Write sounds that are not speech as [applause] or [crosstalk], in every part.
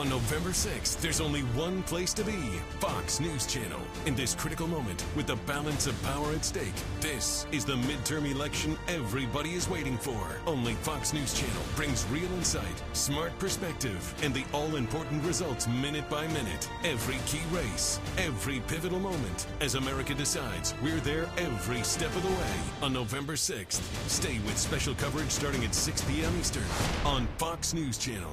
On November 6th, there's only one place to be Fox News Channel. In this critical moment, with the balance of power at stake, this is the midterm election everybody is waiting for. Only Fox News Channel brings real insight, smart perspective, and the all important results minute by minute. Every key race, every pivotal moment. As America decides, we're there every step of the way. On November 6th, stay with special coverage starting at 6 p.m. Eastern on Fox News Channel.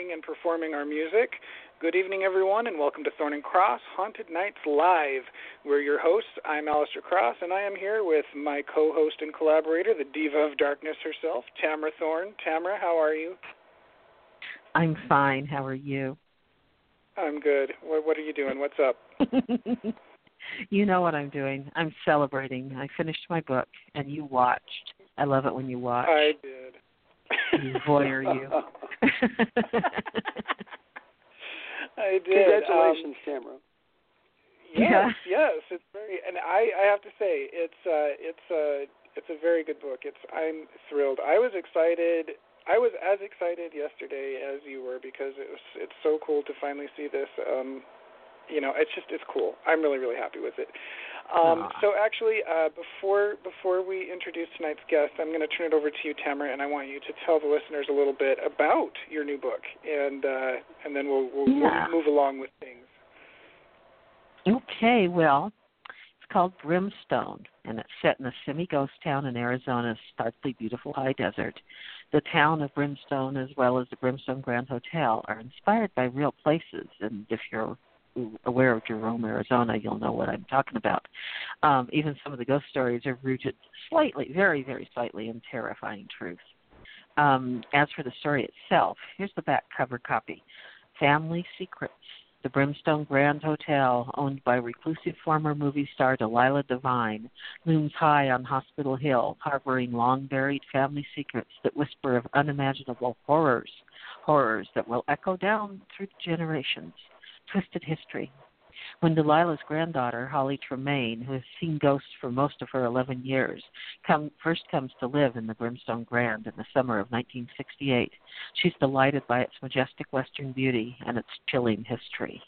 And performing our music. Good evening, everyone, and welcome to Thorne and Cross Haunted Nights Live. We're your hosts. I'm Alistair Cross, and I am here with my co host and collaborator, the Diva of Darkness herself, Tamara Thorne. Tamara, how are you? I'm fine. How are you? I'm good. What, what are you doing? What's up? [laughs] you know what I'm doing. I'm celebrating. I finished my book, and you watched. I love it when you watch. I did. [laughs] You voyeur [laughs] you. I did. Congratulations, um, Tamara. Yes, Yeah. yes, it's very, and I, I have to say, it's, uh, it's a, it's a very good book. It's, I'm thrilled. I was excited. I was as excited yesterday as you were because it was, it's so cool to finally see this. Um, you know, it's just, it's cool. I'm really, really happy with it. Um, so actually, uh, before before we introduce tonight's guest, I'm going to turn it over to you, Tamara, and I want you to tell the listeners a little bit about your new book, and uh, and then we'll we'll, Yeah. we'll move along with things. Okay, well, it's called Brimstone, and it's set in a semi ghost town in Arizona's starkly beautiful high desert. The town of Brimstone, as well as the Brimstone Grand Hotel, are inspired by real places, and if you're aware of Jerome, Arizona, you'll know what I'm talking about. Um, even some of the ghost stories are rooted slightly, very, very slightly, in terrifying truth. Um, as for the story itself, here's the back cover copy Family Secrets. The Brimstone Grand Hotel, owned by reclusive former movie star Delilah Devine, looms high on Hospital Hill, harboring long buried family secrets that whisper of unimaginable horrors, horrors that will echo down through generations. Twisted history. When Delilah's granddaughter, Holly Tremaine, who has seen ghosts for most of her 11 years, come, first comes to live in the Brimstone Grand in the summer of 1968, she's delighted by its majestic western beauty and its chilling history.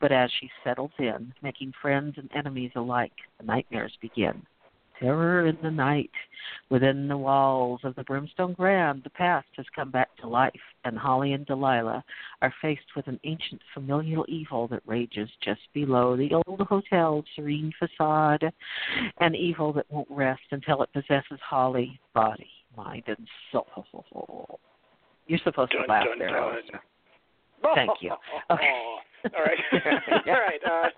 But as she settles in, making friends and enemies alike, the nightmares begin. Terror in the night. Within the walls of the Brimstone Grand, the past has come back to life, and Holly and Delilah are faced with an ancient familial evil that rages just below the old hotel's serene facade, an evil that won't rest until it possesses Holly, body, mind, and soul. You're supposed Dun, to laugh dun, there, dun. Thank you. [laughs] Okay. All right. [laughs] [laughs] All right. Uh,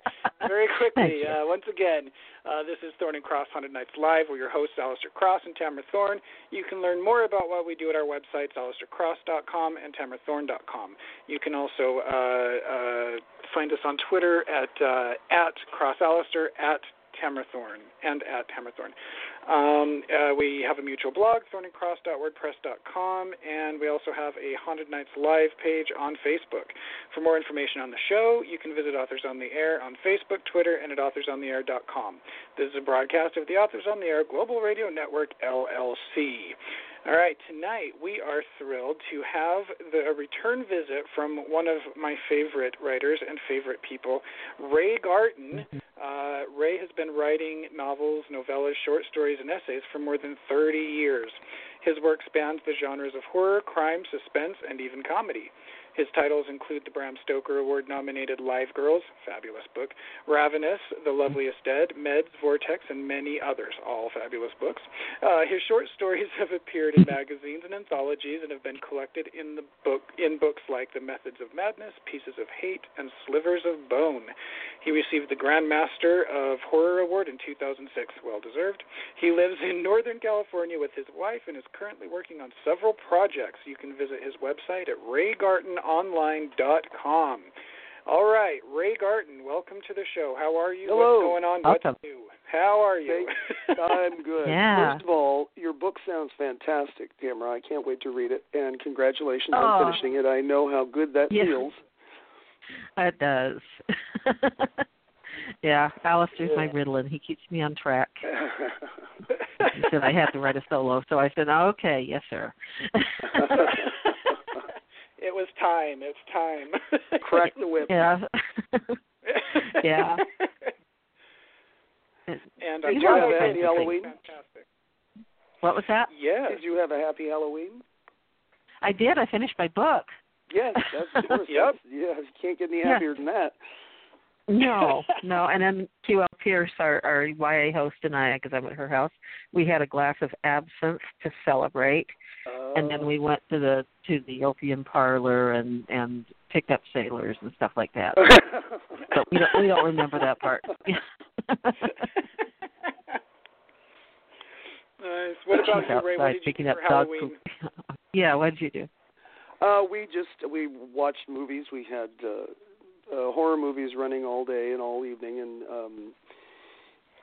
very quickly, uh, once again, uh, this is Thorne and Cross Haunted Nights Live. We're your hosts, Alistair Cross and Tamara Thorne. You can learn more about what we do at our websites, alistaircross.com and tamarathorne.com. You can also uh, uh, find us on Twitter at uh, at CrossAlistair, at Tamara Thorne, and at Tamara Thorne. Um, uh, we have a mutual blog, thornycross.wordpress.com, and we also have a Haunted Nights Live page on Facebook. For more information on the show, you can visit Authors on the Air on Facebook, Twitter, and at authorsontheair.com. This is a broadcast of the Authors on the Air Global Radio Network, LLC. All right, tonight we are thrilled to have the, a return visit from one of my favorite writers and favorite people, Ray Garton. Uh, Ray has been writing novels, novellas, short stories, and essays for more than 30 years. His work spans the genres of horror, crime, suspense, and even comedy. His titles include the Bram Stoker Award nominated Live Girls, fabulous book, Ravenous, The Loveliest Dead, Meds, Vortex, and many others, all fabulous books. Uh, his short stories [laughs] have appeared in magazines and anthologies and have been collected in the book in books like The Methods of Madness, Pieces of Hate, and Slivers of Bone. He received the Grand Master of Horror Award in 2006, well deserved. He lives in Northern California with his wife and is currently working on several projects. You can visit his website at raygartononline.com. All right, Ray Garton, welcome to the show. How are you? Hello. What's going on? Welcome. What's new? How are you? [laughs] I'm good. Yeah. First of all, your book sounds fantastic, Tamara. I can't wait to read it, and congratulations Aw. on finishing it. I know how good that Yeah. feels. [laughs] It does. [laughs] yeah, Alistair's my Ritalin. He keeps me on track. He said I had to write a solo, so I said, oh, "Okay, yes, sir." It time. It's time. [laughs] Crack the whip. yeah. [laughs] Yeah. And Did I you have thought a happy was Halloween? Fantastic. what was that? Yes. Did you have a happy Halloween? I did. I finished my book. Yes, that's [laughs] course. Yep. Yeah, you can't get any Yeah. happier than that. No, no. And then QL Pierce, our, our YA host, and I, because I'm at her house, we had a glass of absinthe to celebrate, oh, and then we went to the to the opium parlor and and picked up sailors and stuff like that. [laughs] but we don't we don't remember that part. [laughs] nice. What about you, Ray? What did you picking do up for Halloween? [laughs] yeah, what did you do? Uh, we just we watched movies. We had uh, uh, horror movies running all day and all evening, and um,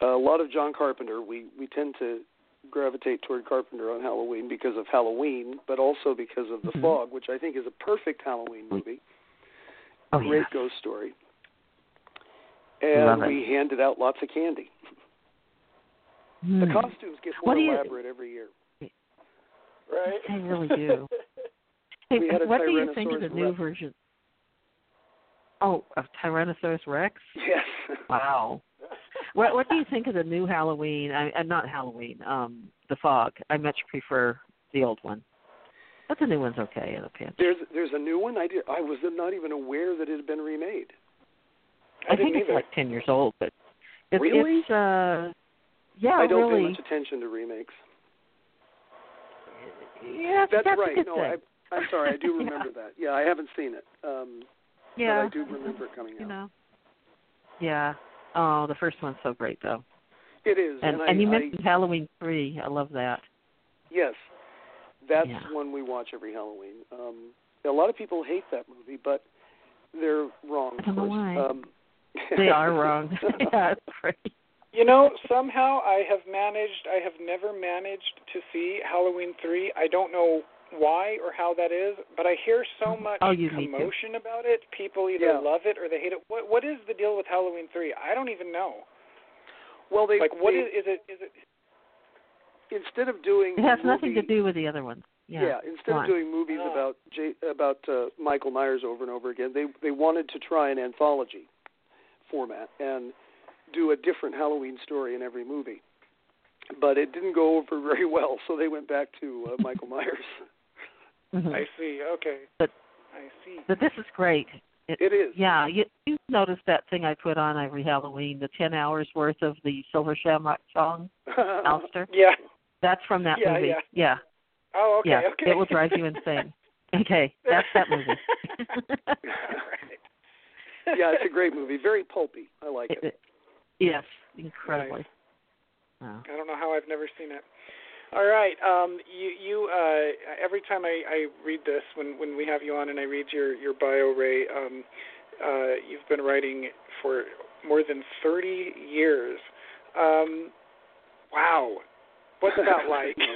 a lot of John Carpenter. We we tend to gravitate toward Carpenter on Halloween because of Halloween, but also because of The Mhm. Fog, which I think is a perfect Halloween movie. Oh Great yeah. ghost story. And we handed out lots of candy. Hmm. The costumes get more you- elaborate every year. Right. They really do. [laughs] Hey, We had a what do you think of the new Rex. version? Oh, of Tyrannosaurus Rex. Yes. [laughs] Wow. What What do you think of the new Halloween? I, I'm not Halloween. Um, the Fog. I much prefer the old one, but the new one's okay in pinch. There's there's a new one. I did. I was not even aware that it had been remade. I I think it's either. like ten years old, but it's, Really? it's uh, yeah, I don't really. pay much attention to remakes. Yeah, That's, that's right. No, thing. I, I'm sorry. I do [laughs] Yeah. remember that. Yeah, I haven't seen it. Um, yeah, but I do remember it coming out. you know. Yeah. Oh, the first one's so great though. It is. And I, and you I, mentioned Halloween three. I love that. yes, that's Yeah. one we watch every Halloween. Um, a lot of people hate that movie, but they're wrong. I don't know why. Um, They [laughs] are wrong. [laughs] [laughs] yeah. You know, somehow I have managed. I have never managed to see Halloween three. I don't know why or how that is, but I hear so much Oh, you need to. commotion about it. People either Yeah. love it or they hate it. What What is the deal with Halloween three? I don't even know. well, they Like, what they, is is it? Is it? instead of doing It has a nothing to do with the other ones. Yeah. yeah instead Why? of doing movies Oh. about J, about uh, Michael Myers over and over again, they they wanted to try an anthology format and do a different Halloween story in every movie. But it didn't go over [laughs] very well, so they went back to uh, Michael [laughs] Myers. Mhm. I see. Okay. But- I see. But this is great. It, It is. Yeah, you you noticed that thing I put on every Halloween, the ten hours worth of the Silver Shamrock song, [laughs] Alistair. Yeah. That's from that Yeah, movie. yeah. Yeah. Oh, okay. yeah. Okay. It will drive you insane. [laughs] Okay, that's that movie. Right. yeah, it's a great movie. Very pulpy. I like It- it. it- yes, incredibly. Wow. I don't know how I've never seen it. All right. Um, you you uh, every time I, I read this when when we have you on and I read your your bio, Ray, um, uh, you've been writing for more than 30 years. Um, wow. What's that like? [laughs]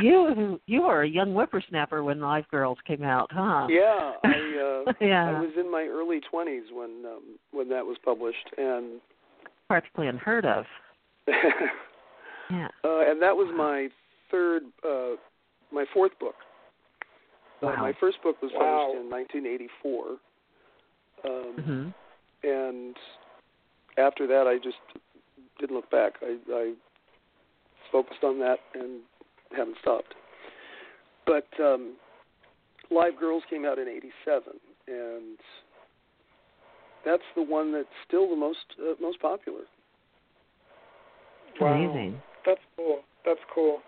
You you were a young whippersnapper when Live Girls came out, huh? Yeah, I uh, [laughs] yeah. I was in my early 20s when um, when that was published, and practically unheard of. [laughs] Yeah. uh, and that was my third, uh, my fourth book. Uh, my first book was Wow. published in 1984, um, Mhm. and after that, I just didn't look back. I, I focused on that and haven't stopped. But um, Live Girls came out in '87, and that's the one that's still the most uh, most popular. Wow. Amazing. That's cool. That's cool.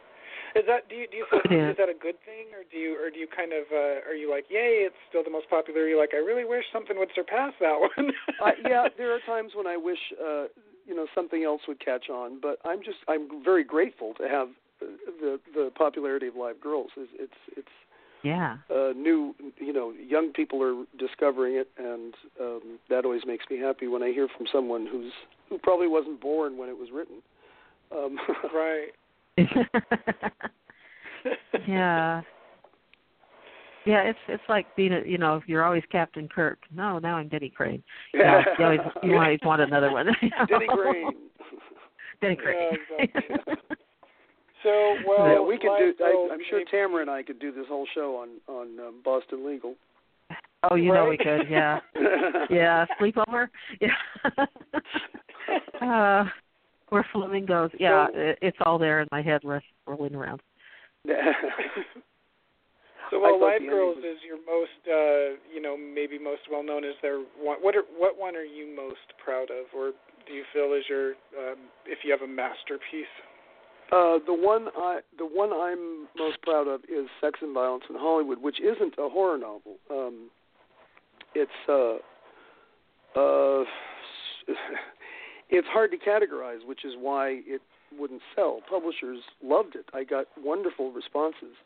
Is that do you do you feel, Yeah. is that a good thing or do you or do you kind of uh, are you like yay it's still the most popular? Or are you like I really wish something would surpass that one. I, [laughs] yeah, there are times when I wish uh, you know something else would catch on, but I'm just I'm very grateful to have uh, the the popularity of Live Girls. It's it's, it's Yeah. uh, new you know young people are discovering it, and um, that always makes me happy when I hear from someone who's who probably wasn't born when it was written. Um, [laughs] right. [laughs] yeah. Yeah, it's it's like being a you know, you're always Captain Kirk. No, now I'm Denny Crane. You, know, you always you [laughs] always want another one. you know? Denny Crane. Denny Crane. Yeah, exactly. So well, yeah, we could do. I, I'm sure Tamara and I could do this whole show on on um, Boston Legal. oh, you know we could, yeah. Yeah, sleepover. Yeah. uh where flamingos. Yeah, So- it, it's all there in my head ro- rolling around. [laughs] So I well, thought Live Girls is your most, uh, you know, maybe most well known. Is there one? What are what one are you most proud of, or do you feel is your, um, if you have a masterpiece? Uh, the one I the one I'm most proud of is Sex and Violence in Hollywood, which isn't a horror novel. Um, it's uh, uh, [laughs] it's hard to categorize, which is why it wouldn't sell. Publishers loved it. I got wonderful responses,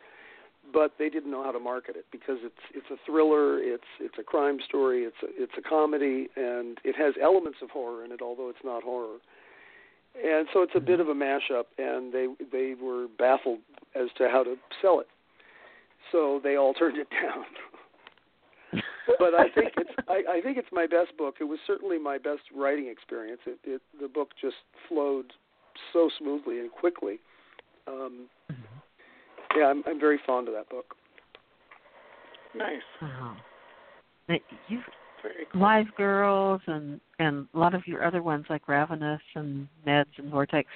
but they didn't know how to market it because it's it's a thriller, it's it's a crime story, it's a, it's a comedy, and it has elements of horror in it, although it's not horror and so it's a bit of a mashup, and they they were baffled as to how to sell it, so they all [laughs] turned it down. But I think it's I, I think it's my best book. It was certainly my best writing experience. It, it the book just flowed so smoothly and quickly. Um, yeah, I'm I'm very fond of that book. Nice, Wow. Now, You've cool. Live Girls and and a lot of your other ones like Ravenous and Meds and Vortex,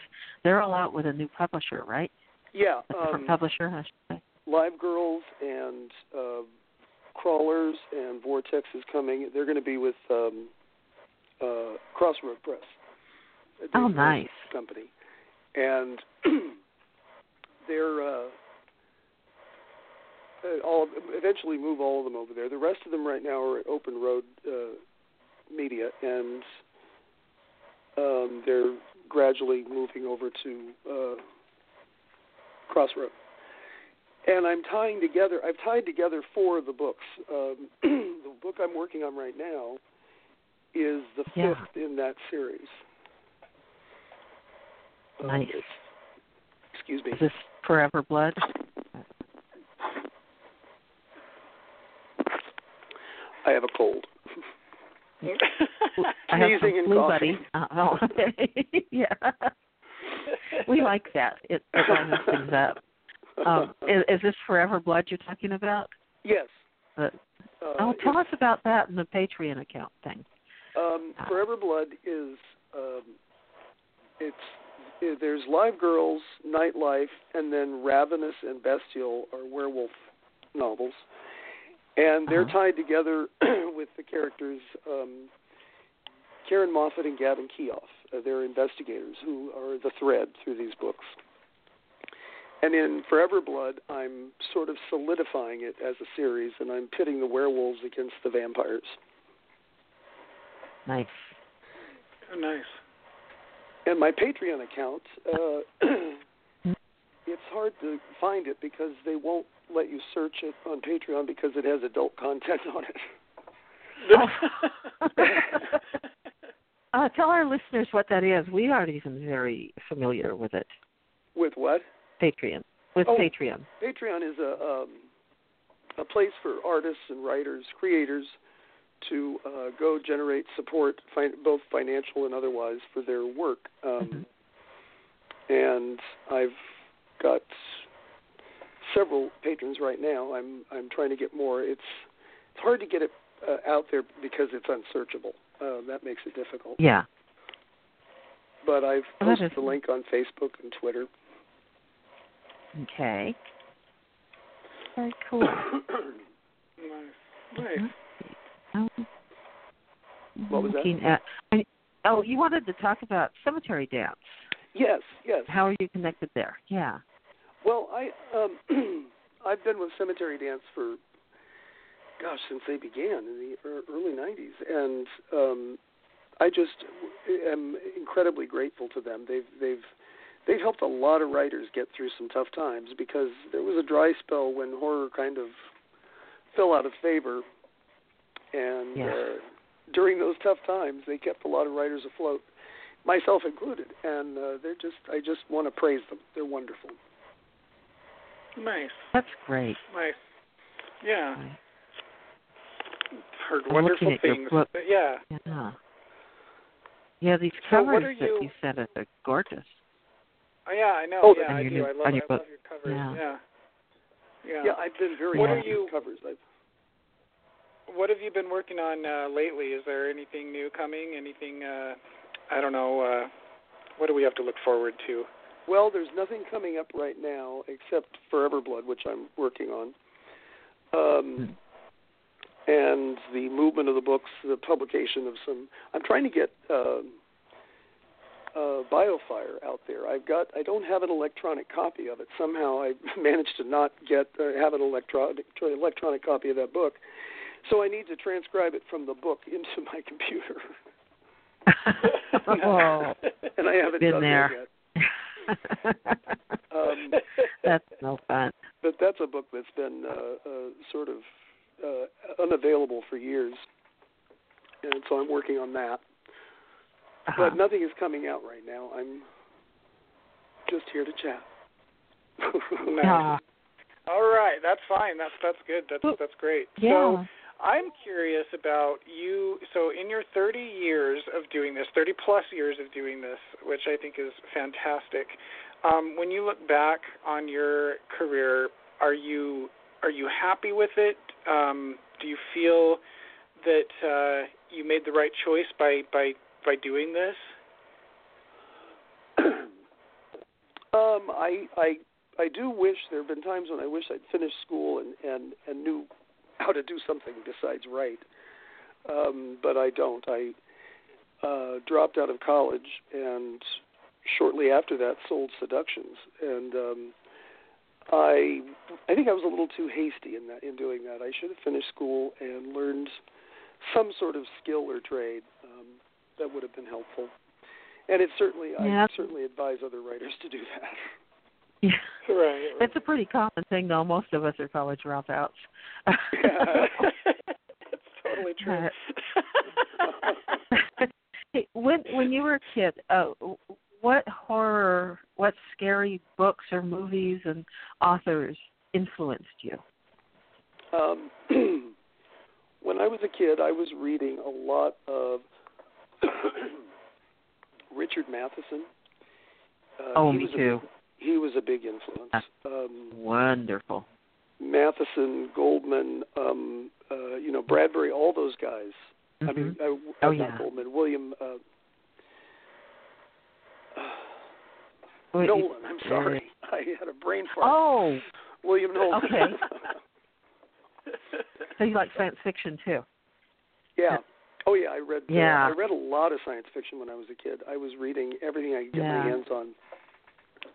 they're all out with a new publisher, right? Yeah, A different um, publisher, I should say. Live Girls and uh, Crawlers and Vortex is coming. They're going to be with um, uh, Crossroad Press. Oh, nice. Company, and [clears throat] they're uh, uh, all eventually move all of them over there. The rest of them right now are at Open Road uh, Media, and um, they're gradually moving over to uh, Crossroad and I'm tying together. I've tied together four of the books. Um, [clears throat] the book I'm working on right now is the Yeah. fifth in that series. Um, Nice. it's- excuse me. Is this Forever Blood? I have a cold. [laughs] I have some flu buddy. Uh, oh, okay. [laughs] yeah. We like that. It, it [laughs] things up. Um, is, is this Forever Blood you're talking about? Yes. Uh, Uh, oh, tell us about that and the Patreon account thing. Um, Forever Blood is um, it's it, there's Live Girls, Nightlife, and then Ravenous and Bestial are werewolf novels, and they're Uh-huh. tied together [clears throat] with the characters um, Karen Moffat and Gavin Keough. Uh, they're investigators who are the thread through these books. And in Forever Blood, I'm sort of solidifying it as a series, and I'm pitting the werewolves against the vampires. Nice. nice. And my Patreon account, uh, [clears throat] it's hard to find it because they won't let you search it on Patreon because it has adult content on it. [laughs] uh, tell our listeners what that is. We aren't even very familiar with it. With what? Patreon. With Oh. Patreon. Patreon is a um, a place for artists and writers, creators, to uh, go generate support, fin- both financial and otherwise, for their work. Um, And I've got several patrons right now. I'm I'm trying to get more. It's it's hard to get it uh, out there because it's unsearchable. Uh, that makes it difficult. Yeah. But I've posted the link on Facebook and Twitter. Okay. Very cool. nice. What was that? At, oh, you wanted to talk about cemetery dance. yes, yes. How are you connected there? Yeah. Well, I um, [clears throat] I've been with Cemetery Dance for gosh since they began in the early '90s, and um, I just am incredibly grateful to them. They've they've they've helped a lot of writers get through some tough times because there was a dry spell when horror kind of fell out of favor, and Yeah. uh, during those tough times, they kept a lot of writers afloat, myself included. And uh, they're just I just want to praise them. They're wonderful. Nice. That's great. Nice. Yeah. Right. Heard I'm wonderful looking at your things. book. But yeah. Yeah. Yeah, these So what covers are that you- you sent are gorgeous. Oh yeah, I know. Oh, yeah, on I your do. new- I love on your I love book. your covers. Yeah. Yeah. Yeah. Yeah, I've been very What happy are you- with covers. I've, What have you been working on uh, lately? Is there anything new coming? Anything uh I don't know, uh what do we have to look forward to? well, there's nothing coming up right now except Forever Blood, which I'm working on, um, and the movement of the books, the publication of some. I'm trying to get um uh, Biofire out there. I've got. I don't have an electronic copy of it. Somehow I [laughs] managed to not get uh, have an electronic electronic copy of that book. So I need to transcribe it from the book [laughs] into my computer, [laughs] oh, and I haven't Been done there. that yet. Um, that's no fun. but that's a book that's been uh, uh, sort of uh, unavailable for years, and so I'm working on that. Uh-huh. But nothing is coming out right now. I'm just here to chat. [laughs] Nice. Yeah. All right, that's fine. That's that's good. That's Well, that's great. Yeah. So I'm curious about you. So, in your 30 years of doing this, 30 plus years of doing this, which I think is fantastic, um, when you look back on your career, are you are you happy with it? Um, do you feel that uh, you made the right choice by by by doing this? [clears throat] um, I I I do wish there have been times when I wish I'd finished school and and and knew how to do something besides write. Um, but I don't. I uh, dropped out of college and shortly after that sold Seductions and um, I I think I was a little too hasty in that in doing that. I should have finished school and learned some sort of skill or trade that would have been helpful. And it certainly Yeah. I certainly advise other writers to do that. [laughs] Yeah. [laughs] Right. It's a pretty common thing, though. Most of us are college dropouts. [laughs] That's totally true. hey, when when you were a kid, uh, what horror, what scary books or movies and authors influenced you? Um, [clears throat] when I was a kid, I was reading a lot of [coughs] Richard Matheson. Uh, oh, he me was a too. he was a big influence. Um, Wonderful. Matheson, Goldman, um, uh, you know, Bradbury, all those guys. I mean, Mhm. uh, Oh, not yeah. Goldman, William uh, Wait, Nolan. I'm sorry, [laughs] I had a brain fart. Oh, William Nolan. Okay. [laughs] so you like science fiction too? yeah. Oh yeah, I read. Yeah. Uh, I read a lot of science fiction when I was a kid. I was reading everything I could get Yeah. my hands on.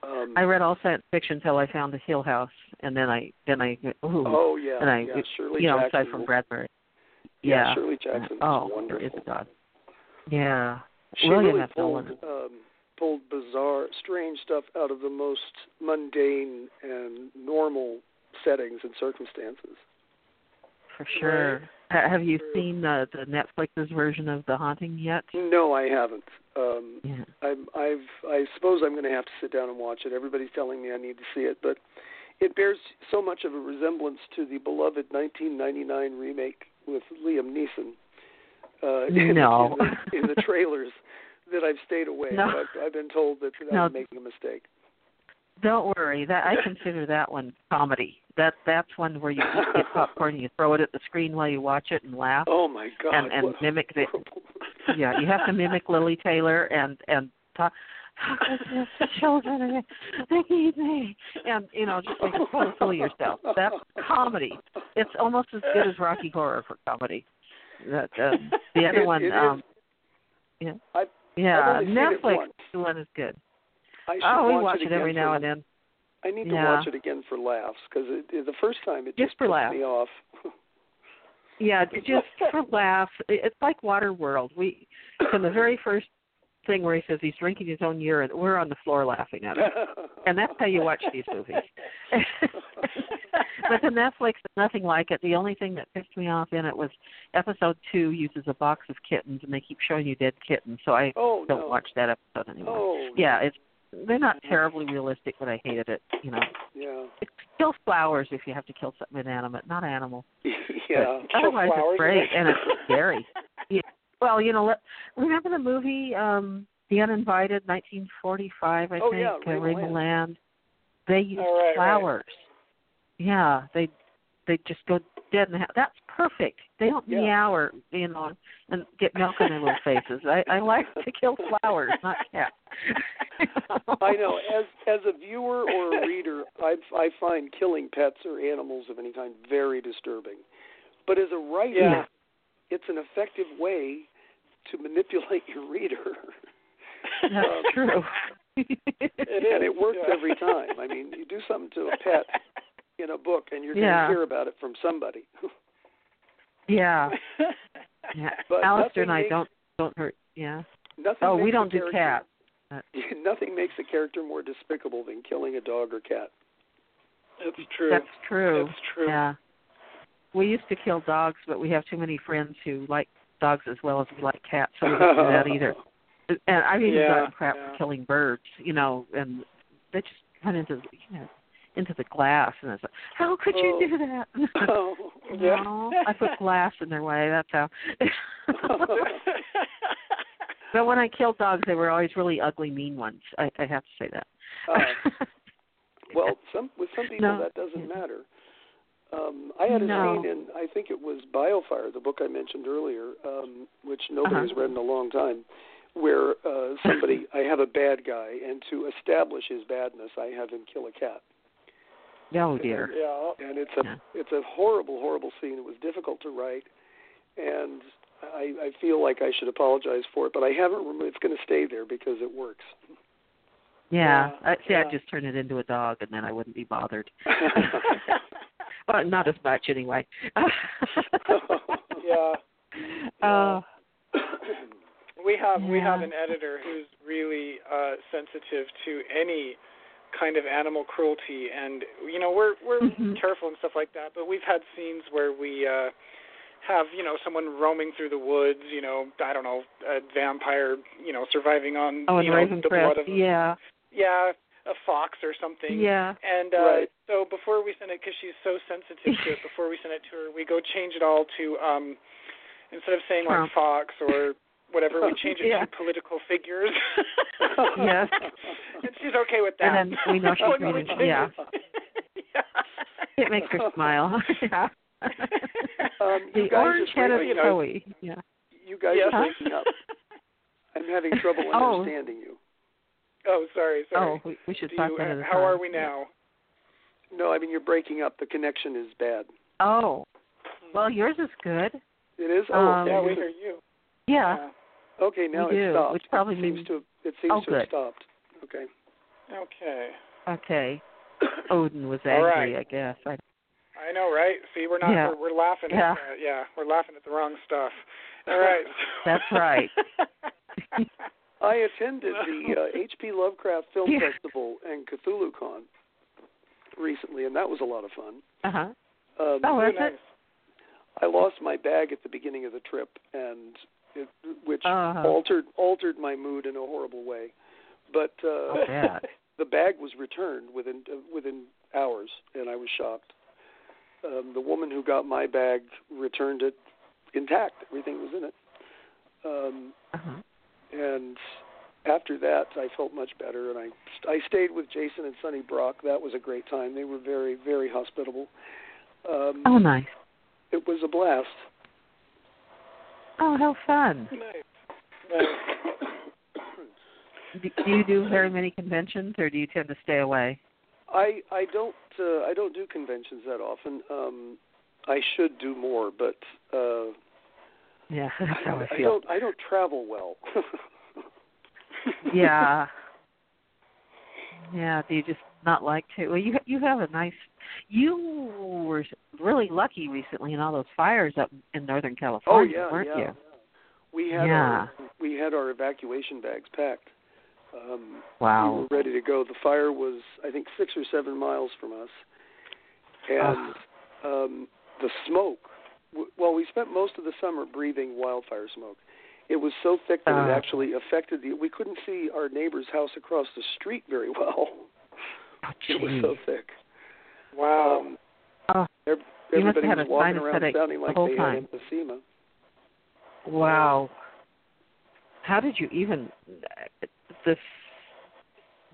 Um, I read all science fiction until I found the Hill House, and then I then I ooh, oh yeah, and I yeah. Shirley you know Jackson. aside from Bradbury. yeah, Yeah. Shirley Jackson oh, wonderful. a God. Yeah. She William really F. pulled um, pulled bizarre, strange stuff out of the most mundane and normal settings and circumstances. For sure. Ha- Have you seen the the Netflix's version of The Haunting yet? No, I haven't. Um, Yeah. I'm, I've, I suppose I'm going to have to sit down and watch it. Everybody's telling me I need to see it, but it bears so much of a resemblance to the beloved 1999 remake with Liam Neeson. Uh, in, No. in, the, in the trailers that I've stayed away. No. I've, I've been told that No. I'm making a mistake. Don't worry. That I consider that one comedy. That that's one where you just get [laughs] popcorn and you throw it at the screen while you watch it and laugh. Oh my God! And- and mimic the- [laughs] yeah, you have to mimic Lili Taylor and and talk. how could this the children need me and you know just make a fool of yourself that's comedy it's almost as good as rocky horror for comedy that uh, the [laughs] other It- one it is. um yeah I've- yeah it netflix once. one is good I oh we watch watch it it every now and then I need to watch it again for laughs because the first time it Just just for pissed laughs. me off. [laughs] Yeah, [laughs] just for laughs. It's like Waterworld. We from the very first thing where he says he's drinking his own urine, we're on the floor laughing at it. [laughs] And that's how you watch these movies. but the Netflix is nothing like it. The only thing that pissed me off in it was episode two uses a box of kittens and they keep showing you dead kittens, so I oh don't no. watch that episode anymore. Oh Yeah, it's they're not terribly realistic, but I hated it. You know, yeah. kill flowers if you have to kill something inanimate, not animal. [laughs] yeah. But otherwise, it's great and it's scary. [laughs] Yeah. Well, you know, let, remember the movie um The Uninvited, 1945, I Oh, think, yeah, uh, Ray Milland. They used Oh, right, right. flowers. Yeah, they they just go dead in the house. That's perfect. They don't Yeah. meow or you know and get milk in their little faces. I I like to kill flowers, not cats. [laughs] I know. As as a viewer or a reader, I I find killing pets or animals of any kind very disturbing. But as a writer, Yeah. it's an effective way to manipulate your reader. That's Um, true. It [laughs] and it works yeah. every time. I mean, you do something to a pet in a book, and you're Yeah. going to hear about it from somebody. [laughs] yeah. [laughs] Yeah. But Alistair and nothing I makes- don't don't hurt. Yeah. Nothing. Oh, makes we don't do character- cats. [laughs] Nothing makes a character more despicable than killing a dog or cat. That's true. That's true. That's true. Yeah. We used to kill dogs, but we have too many friends who like dogs as well as we like cats, so we don't do that either. And I've even Yeah, gotten crap yeah. for killing birds, you know, and they just run into you know into the glass, and it's like, how could you Oh. do that? [laughs] Oh, Yeah. no, I put glass in their way. That's how. [laughs] but when I killed dogs, they were always really ugly, mean ones. I, I have to say that. Uh, [laughs] well, some with some people No. that doesn't matter. Um, I had a No. scene in I think it was Biofire, the book I mentioned earlier, um, which Uh-huh. has read in a long time, where uh, somebody I have a bad guy, and to establish his badness, I have him kill a cat. Oh dear. yeah. and it's a Yeah. it's a horrible horrible scene it was difficult to write and i i feel like i should apologize for it but i haven't remo- it's going to stay there because it works Yeah. Yeah, I, see, yeah. I'd just turn it into a dog, and then I wouldn't be bothered. [laughs] [laughs] well, not as much anyway. [laughs] Yeah. Uh, We have we have an editor who's really uh sensitive to any kind of animal cruelty and you know we're we're Mhm. careful and stuff like that but we've had scenes where we uh have you know someone roaming through the woods you know i don't know a vampire you know surviving on oh, you know the blood of Yeah. yeah a fox or something Yeah. and uh Right. so before we send it because she's so sensitive to it [laughs] before we send it to her we go change it all to um instead of saying Trump. like fox or whatever we change it Yeah. to political figures [laughs] Yes. and she's okay with that And then we know she's [laughs] reading- change yeah. it. yeah. [laughs] It makes her smile. yeah. um the guys orange-headed are you know- Zoe. Yeah. you guys Yes. are breaking up i'm having trouble Oh. understanding you oh sorry sorry Oh, we, should Do talk you, that how time. are we now no i mean you're breaking up the connection is bad Oh. Well, yours is good. it is oh Um, yeah we hear you Yeah. Okay now we it do, stopped which probably it seems means- to it seems Oh, to have stopped okay okay Okay. [coughs] Odin was angry, right. I guess. I, I know, right? See, we're not. Yeah. We're, we're laughing. Yeah. At, uh, yeah, we're laughing at the wrong stuff. All right. [laughs] That's right. [laughs] I attended the uh, [laughs] H.P. Lovecraft Film Yeah. Festival and CthulhuCon recently, and that was a lot of fun. uh huh. Um, Oh, Ooh, is nice. it? I lost my bag at the beginning of the trip, and it, which Uh-huh. altered altered my mood in a horrible way. But uh, [laughs] the bag was returned within uh, within hours, and I was shocked. Um, the woman who got my bag returned it intact; everything was in it. Um, Uh-huh. and after that, I felt much better, and I I stayed with Jason and Sunni Brock. That was a great time. They were very very hospitable. Um, Oh, nice. It was a blast. Oh, how fun. nice. Nice. do you do very many conventions, or do you tend to stay away? I I don't uh, I don't do conventions that often. Um, I should do more, but uh, yeah, [laughs] that's how I I feel. don't I don't travel well. yeah, [laughs] yeah. Do you just not like to? Well, you you have a nice. You were really lucky recently in all those fires up in Northern California, oh California, yeah, weren't yeah. you? We had Yeah. our we had our evacuation bags packed. Um, Wow. We were ready to go. The fire was, I think, six or seven miles from us, and um, the smoke. Well, we spent most of the summer breathing wildfire smoke. It was so thick that it Uh. actually affected the. We couldn't see our neighbor's house across the street very [laughs] well. It was so thick. Wow. Um, Oh, ev- you must everybody was a walking around sounding the like whole they time. had emphysema. Wow. How did you even this?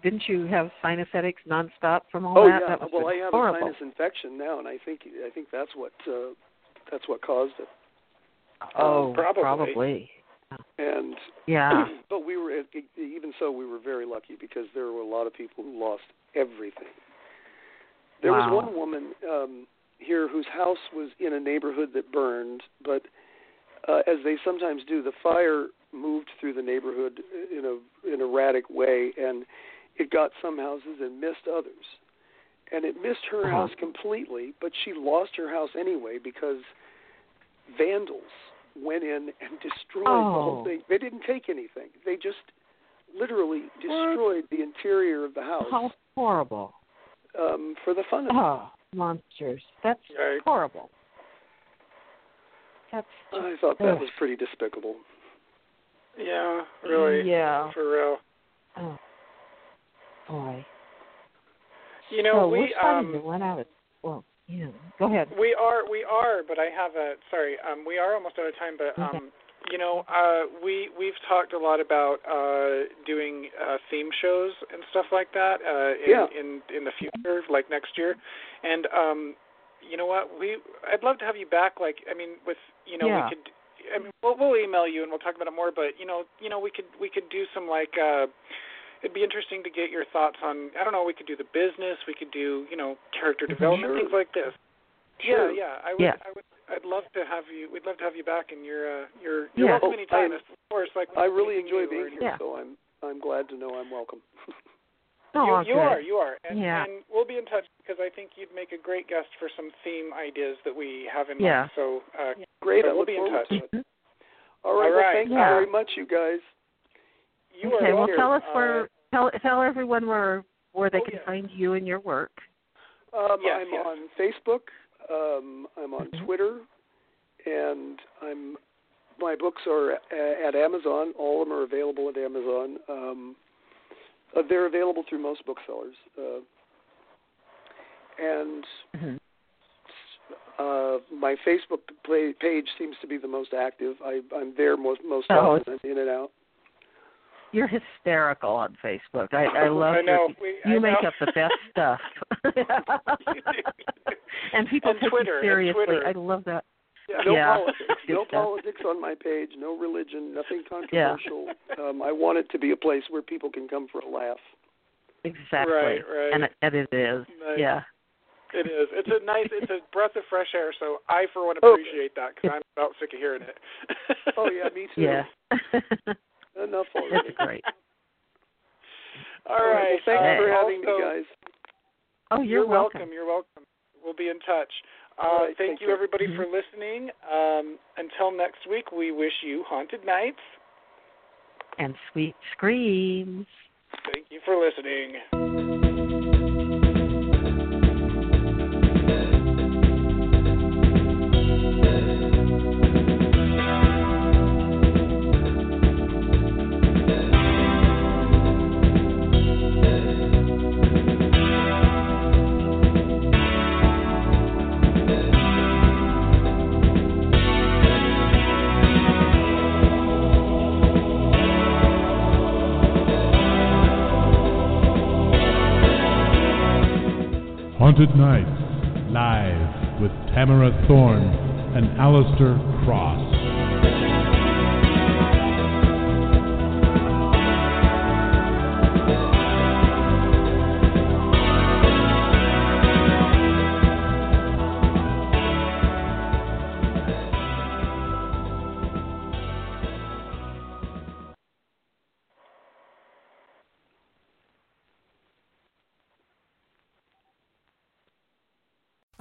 Didn't you have sinus headaches nonstop from all oh that? yeah. That well, I have horrible. a sinus infection now, and I think I think that's what uh, that's what caused it. oh, probably. probably. And Yeah. [clears throat] but we were even so we were very lucky because there were a lot of people who lost everything. There Wow. was one woman um here whose house was in a neighborhood that burned, but uh, as they sometimes do, the fire moved through the neighborhood in a in erratic way, and it got some houses and missed others. And it missed her Uh-huh. house completely, but she lost her house anyway because vandals went in and destroyed the whole Oh. thing. They didn't take anything. They just literally destroyed the interior of the house How horrible. um, for the fun of it. Oh, monsters. That's Right. horrible. That's I thought that Ugh. was pretty despicable. Yeah, really. Yeah. For real. Oh, boy. You know, so we we're starting um to out of. Well, yeah. Go ahead. we are we are, but I have a sorry, um we are almost out of time, but Okay. um you know, uh we we've talked a lot about uh doing uh theme shows and stuff like that uh in Yeah. in in the future, like next year. And um you know what? We I'd love to have you back like I mean with you know, Yeah. we could I mean we'll we'll email you and we'll talk about it more, but you know, you know we could we could do some like uh it'd be interesting to get your thoughts on I don't know, we could do the business, we could do, you know, character Mhm. development, Sure. things like this. Sure. Yeah, yeah. I would Yeah. I would I'd love to have you we'd love to have you back and you're uh you're you're Yeah. welcome Oh, anytime I- of course like I really enjoy being here, Yeah. so I'm I'm glad to know I'm welcome. [laughs] Oh, you, you are, you are. And, Yeah. and we'll be in touch because I think you'd make a great guest for some theme ideas that we have in mind. Yeah. So uh Great, So we'll be in touch. to it. Mhm. All right, All well, thank Yeah. you very much, you guys. You okay. are Well, welcome. tell us Uh, where. Tell tell everyone where where they Oh, can yeah. find you and your work. Um, Yes, I'm yes. on Facebook. Um, I'm on Mhm. Twitter, and I'm my books are a- at Amazon. All of them are available at Amazon. Um, uh, they're available through most booksellers. Uh, and Mhm. uh, my Facebook play, page seems to be the most active. I, I'm there most most Oh, often. I'm in and out. You're hysterical on Facebook. I I [laughs] love I know. your We, You I make know. up the best [laughs] stuff. [laughs] and people And take Twitter, you seriously. I love that. No Yeah. politics. No politics on my page. No religion. Nothing controversial. Um, I want it to be a place where people can come for a laugh. Exactly. Right, right. And it, and it is. Nice. Yeah. It is. It's a nice. It's a breath of fresh air. So I, for one, appreciate that because I'm about sick of hearing it. Oh yeah, me too. Yeah. Enough already. it's great. All right. Well, thanks uh, for having also, me, guys. Oh, you're, welcome. You're welcome. We'll be in touch. Uh, All right, thank take you, care. everybody, Mhm. for listening. Um, until next week, we wish you haunted nights. And sweet screams. Thank you for listening. Haunted Nights, live with Tamara Thorne and Alistair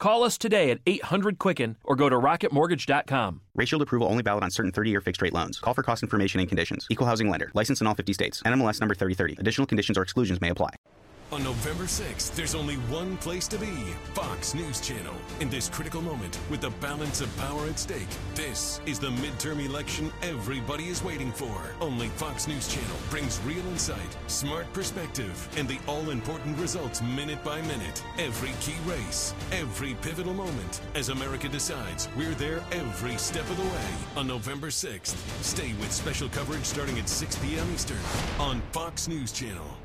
Call us today at 800 Quicken or go to rocketmortgage.com. Shield approval only valid on certain 30 year fixed rate loans. Call for cost information and conditions. Equal housing lender. License in all 50 states. NMLS number 3030. Additional conditions or exclusions may apply. On November 6th, there's only one place to be Fox News Channel. In this critical moment, with the balance of power at stake, this is the midterm election everybody is waiting for. Only Fox News Channel brings real insight, smart perspective, and the all important results minute by minute. Every key race, every pivotal moment. As America decides, we're there every step of the way. On November 6th, stay with special coverage starting at 6 p.m. Eastern on Fox News Channel.